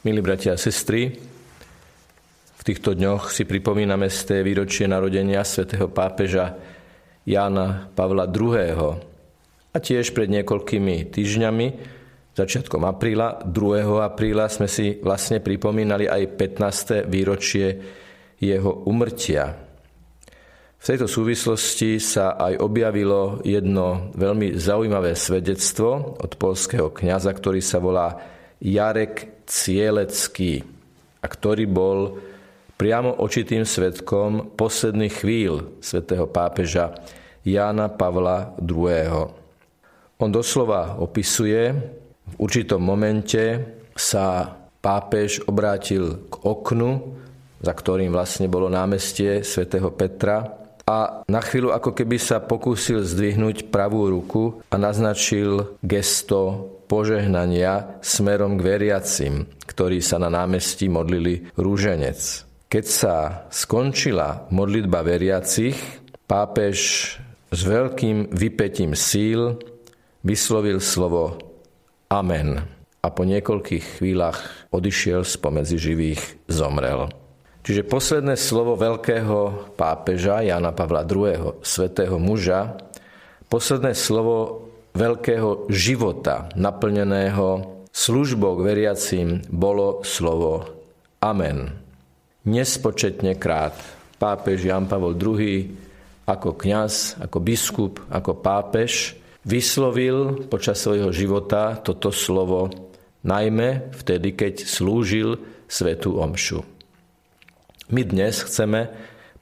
Milí bratia a sestry, v týchto dňoch si pripomíname z té výročie narodenia svätého pápeža Jána Pavla II. A tiež pred niekoľkými týždňami, začiatkom apríla, 2. apríla, sme si vlastne pripomínali aj 15. výročie jeho umrtia. V tejto súvislosti sa aj objavilo jedno veľmi zaujímavé svedectvo od polského kňaza, ktorý sa volá Jarek Cielecký, a ktorý bol priamo očitým svetkom posledných chvíľ svätého pápeža Jána Pavla II. On doslova opisuje, v určitom momente sa pápež obrátil k oknu, za ktorým vlastne bolo námestie svätého Petra a na chvíľu ako keby sa pokúsil zdvihnúť pravú ruku a naznačil gesto požehnania smerom k veriacim, ktorí sa na námestí modlili rúženec. Keď sa skončila modlitba veriacich, pápež s veľkým vypetím síl vyslovil slovo Amen a po niekoľkých chvíľach odišiel spomedzi živých, zomrel. Čiže posledné slovo veľkého pápeža Jana Pavla II., svetého muža, posledné slovo veľkého života, naplneného službou k veriacim, bolo slovo Amen. Nespočetne krát pápež Jan Pavel II ako kňaz, ako biskup, ako pápež vyslovil počas svojho života toto slovo najmä vtedy, keď slúžil svetu omšu. My dnes chceme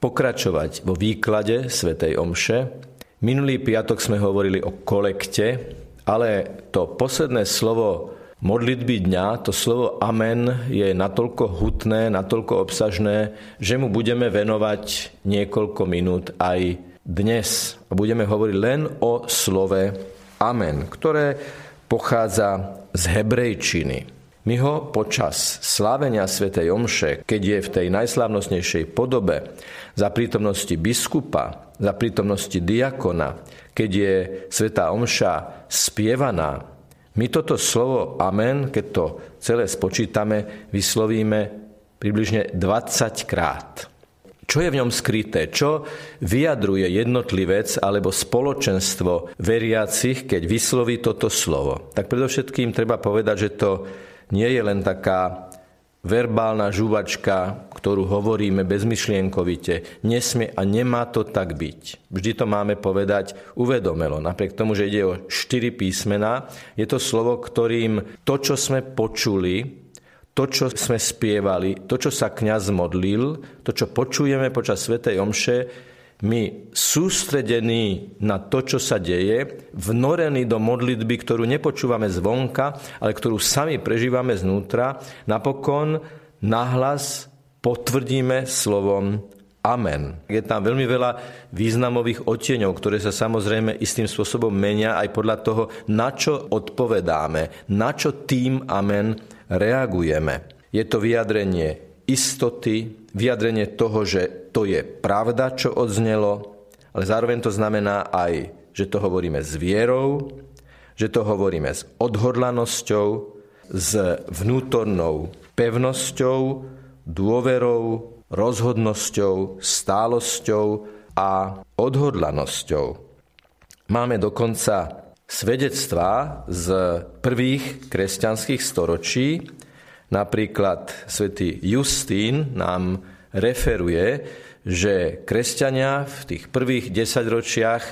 pokračovať vo výklade svetej omše, Minulý piatok sme hovorili o kolekte, ale to posledné slovo modlitby dňa, to slovo amen je natoľko hutné, natoľko obsažné, že mu budeme venovať niekoľko minút aj dnes. A budeme hovoriť len o slove amen, ktoré pochádza z hebrejčiny. My ho počas slávenia svätej Omše, keď je v tej najslávnostnejšej podobe za prítomnosti biskupa, za prítomnosti diakona, keď je svätá Omša spievaná, my toto slovo amen, keď to celé spočítame, vyslovíme približne 20 krát. Čo je v ňom skryté? Čo vyjadruje jednotlivec alebo spoločenstvo veriacich, keď vysloví toto slovo? Tak predovšetkým treba povedať, že to nie je len taká verbálna žuvačka, ktorú hovoríme bezmyšlienkovite. Nesmie a nemá to tak byť. Vždy to máme povedať uvedomelo. Napriek tomu, že ide o štyri písmená, je to slovo, ktorým to, čo sme počuli, to, čo sme spievali, to, čo sa kňaz modlil, to, čo počujeme počas Svetej Omše, my sústredení na to, čo sa deje, vnorení do modlitby, ktorú nepočúvame zvonka, ale ktorú sami prežívame znútra, napokon nahlas potvrdíme slovom Amen. Je tam veľmi veľa významových odtieňov, ktoré sa samozrejme istým spôsobom menia aj podľa toho, na čo odpovedáme, na čo tým Amen reagujeme. Je to vyjadrenie istoty, vyjadrenie toho, že to je pravda, čo odznelo, ale zároveň to znamená aj, že to hovoríme s vierou, že to hovoríme s odhodlanosťou, s vnútornou pevnosťou, dôverou, rozhodnosťou, stálosťou a odhodlanosťou. Máme dokonca svedectvá z prvých kresťanských storočí, Napríklad svätý Justín nám referuje, že kresťania v tých prvých desaťročiach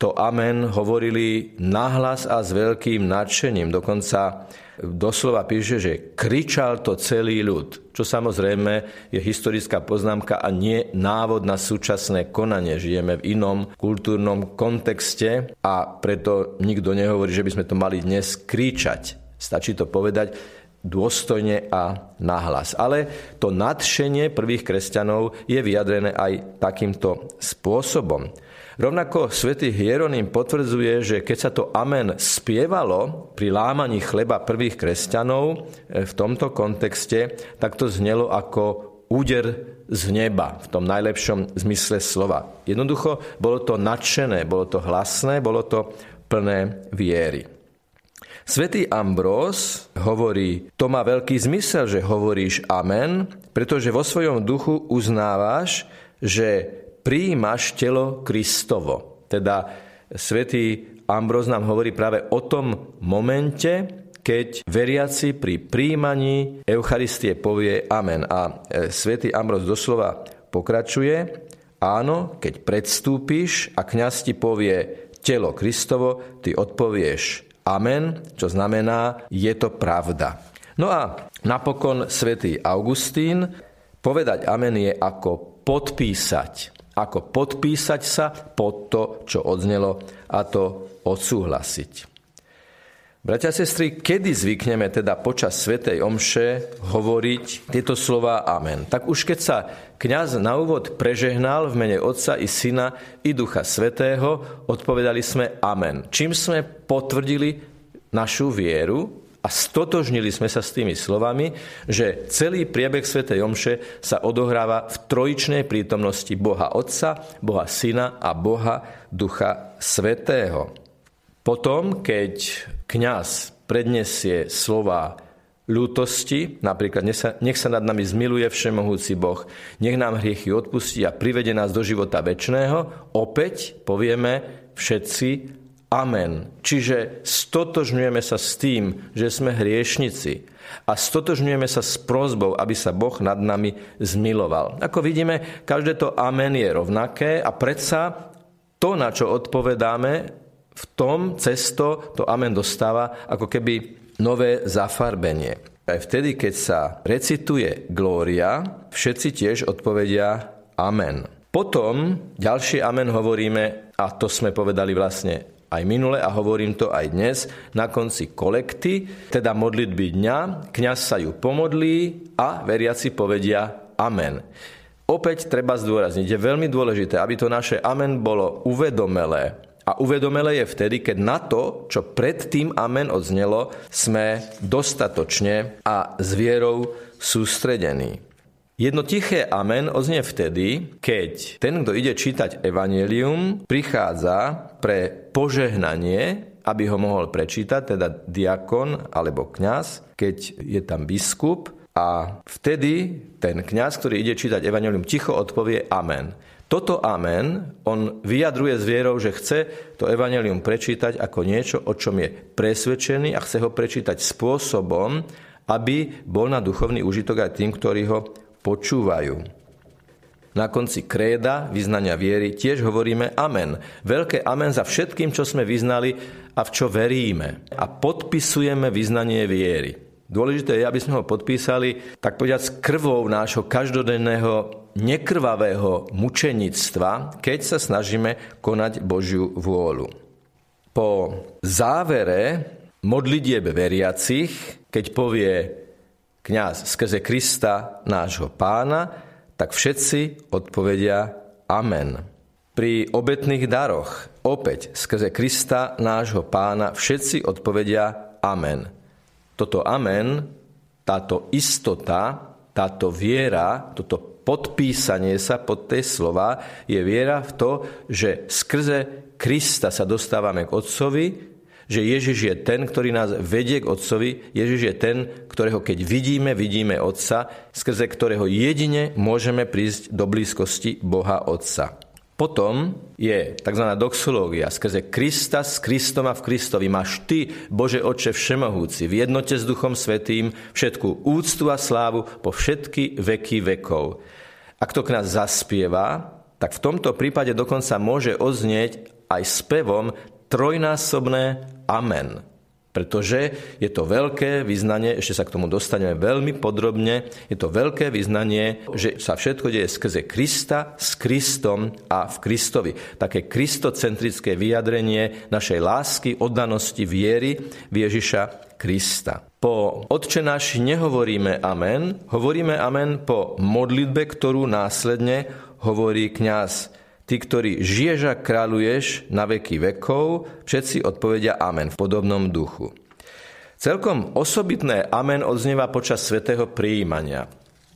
to amen hovorili nahlas a s veľkým nadšením. Dokonca doslova píše, že kričal to celý ľud. Čo samozrejme je historická poznámka a nie návod na súčasné konanie. Žijeme v inom kultúrnom kontexte a preto nikto nehovorí, že by sme to mali dnes kričať. Stačí to povedať, dôstojne a nahlas. Ale to nadšenie prvých kresťanov je vyjadrené aj takýmto spôsobom. Rovnako svätý Hieronym potvrdzuje, že keď sa to amen spievalo pri lámaní chleba prvých kresťanov e, v tomto kontexte, tak to znelo ako úder z neba v tom najlepšom zmysle slova. Jednoducho bolo to nadšené, bolo to hlasné, bolo to plné viery. Svetý Ambrós hovorí, to má veľký zmysel, že hovoríš amen, pretože vo svojom duchu uznávaš, že príjmaš telo Kristovo. Teda svätý Ambrós nám hovorí práve o tom momente, keď veriaci pri príjmaní Eucharistie povie Amen. A e, svätý Ambrós doslova pokračuje, áno, keď predstúpiš a kňaz ti povie telo Kristovo, ty odpovieš Amen, čo znamená, je to pravda. No a napokon svätý Augustín, povedať Amen je ako podpísať. Ako podpísať sa pod to, čo odznelo a to odsúhlasiť. Bratia a sestry, kedy zvykneme teda počas Svetej Omše hovoriť tieto slova Amen? Tak už keď sa kňaz na úvod prežehnal v mene Otca i Syna i Ducha Svetého, odpovedali sme Amen. Čím sme potvrdili našu vieru a stotožnili sme sa s tými slovami, že celý priebeh Svetej Omše sa odohráva v trojičnej prítomnosti Boha Otca, Boha Syna a Boha Ducha Svetého. Potom, keď kňaz predniesie slova ľútosti, napríklad nech sa, nech sa nad nami zmiluje všemohúci Boh, nech nám hriechy odpustí a privede nás do života väčšného, opäť povieme všetci Amen. Čiže stotožňujeme sa s tým, že sme hriešnici a stotožňujeme sa s prozbou, aby sa Boh nad nami zmiloval. Ako vidíme, každé to Amen je rovnaké a predsa to, na čo odpovedáme, v tom cesto to amen dostáva ako keby nové zafarbenie. Aj vtedy, keď sa recituje glória, všetci tiež odpovedia amen. Potom ďalšie amen hovoríme, a to sme povedali vlastne aj minule a hovorím to aj dnes, na konci kolekty, teda modlitby dňa, kňaz sa ju pomodlí a veriaci povedia amen. Opäť treba zdôrazniť, je veľmi dôležité, aby to naše amen bolo uvedomelé, a uvedomele je vtedy, keď na to, čo predtým amen odznelo, sme dostatočne a s vierou sústredení. Jedno tiché amen odznie vtedy, keď ten, kto ide čítať evanelium, prichádza pre požehnanie, aby ho mohol prečítať, teda diakon alebo kňaz, keď je tam biskup a vtedy ten kňaz, ktorý ide čítať evanelium, ticho odpovie amen. Toto amen on vyjadruje s vierou, že chce to evanelium prečítať ako niečo, o čom je presvedčený a chce ho prečítať spôsobom, aby bol na duchovný užitok aj tým, ktorí ho počúvajú. Na konci kréda, vyznania viery, tiež hovoríme amen. Veľké amen za všetkým, čo sme vyznali a v čo veríme. A podpisujeme vyznanie viery. Dôležité je, aby sme ho podpísali, tak povedať, s krvou nášho každodenného nekrvavého mučenictva, keď sa snažíme konať Božiu vôľu. Po závere modlitieb veriacich, keď povie kňaz skrze Krista nášho pána, tak všetci odpovedia Amen. Pri obetných daroch opäť skrze Krista nášho pána všetci odpovedia Amen. Toto Amen, táto istota, táto viera, toto podpísanie sa pod tie slova je viera v to, že skrze Krista sa dostávame k Otcovi, že Ježiš je ten, ktorý nás vedie k Otcovi, Ježiš je ten, ktorého keď vidíme, vidíme Otca, skrze ktorého jedine môžeme prísť do blízkosti Boha Otca. Potom je tzv. doxológia. Skrze Krista s Kristom a v Kristovi máš Ty, Bože Oče Všemohúci, v jednote s Duchom Svetým, všetku úctu a slávu po všetky veky vekov. Ak to kňaz zaspieva, tak v tomto prípade dokonca môže oznieť aj spevom trojnásobné amen. Pretože je to veľké vyznanie, ešte sa k tomu dostaneme veľmi podrobne, je to veľké vyznanie, že sa všetko deje skrze Krista, s Kristom a v Kristovi. Také kristocentrické vyjadrenie našej lásky, oddanosti, viery v Ježiša Krista. Po Otče náš nehovoríme amen, hovoríme amen po modlitbe, ktorú následne hovorí kňaz. Ty, ktorý žiješ a kráľuješ na veky vekov, všetci odpovedia amen v podobnom duchu. Celkom osobitné amen odznieva počas svetého prijímania.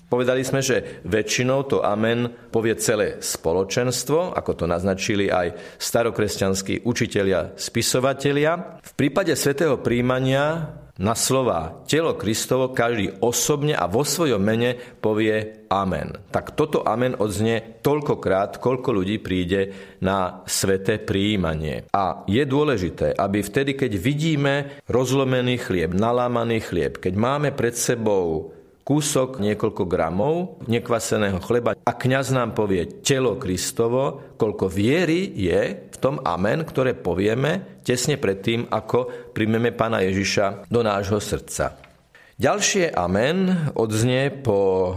Povedali sme, že väčšinou to amen povie celé spoločenstvo, ako to naznačili aj starokresťanskí učitelia, spisovatelia. V prípade svätého príjmania na slova telo Kristovo každý osobne a vo svojom mene povie amen. Tak toto amen odznie toľkokrát, koľko ľudí príde na sveté príjmanie. A je dôležité, aby vtedy, keď vidíme rozlomený chlieb, nalámaný chlieb, keď máme pred sebou kúsok niekoľko gramov nekvaseného chleba a kňaz nám povie telo Kristovo, koľko viery je v tom amen, ktoré povieme tesne pred tým, ako príjmeme pána Ježiša do nášho srdca. Ďalšie amen odznie po e,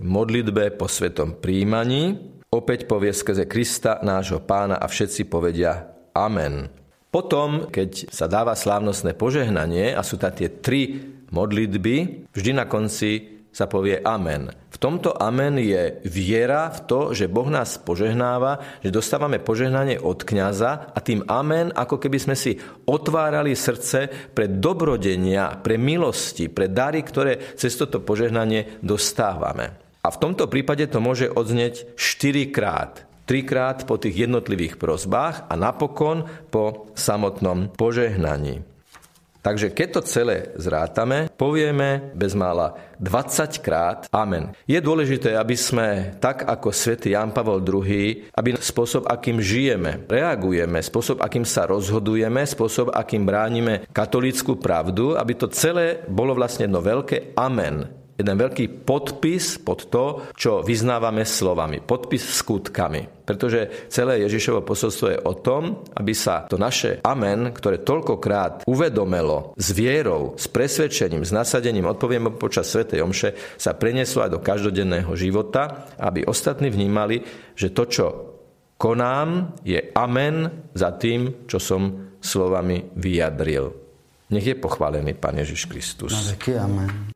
modlitbe po svetom príjmaní. Opäť povie skrze Krista, nášho pána a všetci povedia amen. Potom, keď sa dáva slávnostné požehnanie a sú tam tie tri modlitby, vždy na konci sa povie amen. V tomto amen je viera v to, že Boh nás požehnáva, že dostávame požehnanie od kňaza a tým amen, ako keby sme si otvárali srdce pre dobrodenia, pre milosti, pre dary, ktoré cez toto požehnanie dostávame. A v tomto prípade to môže odznieť štyrikrát. Trikrát po tých jednotlivých prozbách a napokon po samotnom požehnaní. Takže keď to celé zrátame, povieme bezmála 20 krát Amen. Je dôležité, aby sme, tak ako svätý Jan Pavel II, aby spôsob, akým žijeme, reagujeme, spôsob, akým sa rozhodujeme, spôsob, akým bránime katolícku pravdu, aby to celé bolo vlastne jedno veľké Amen jeden veľký podpis pod to, čo vyznávame slovami. Podpis skutkami. Pretože celé Ježišovo posolstvo je o tom, aby sa to naše amen, ktoré toľkokrát uvedomelo s vierou, s presvedčením, s nasadením, odpoviem počas Svetej Omše, sa prenieslo aj do každodenného života, aby ostatní vnímali, že to, čo konám, je amen za tým, čo som slovami vyjadril. Nech je pochválený Pán Ježiš Kristus. Na veky amen.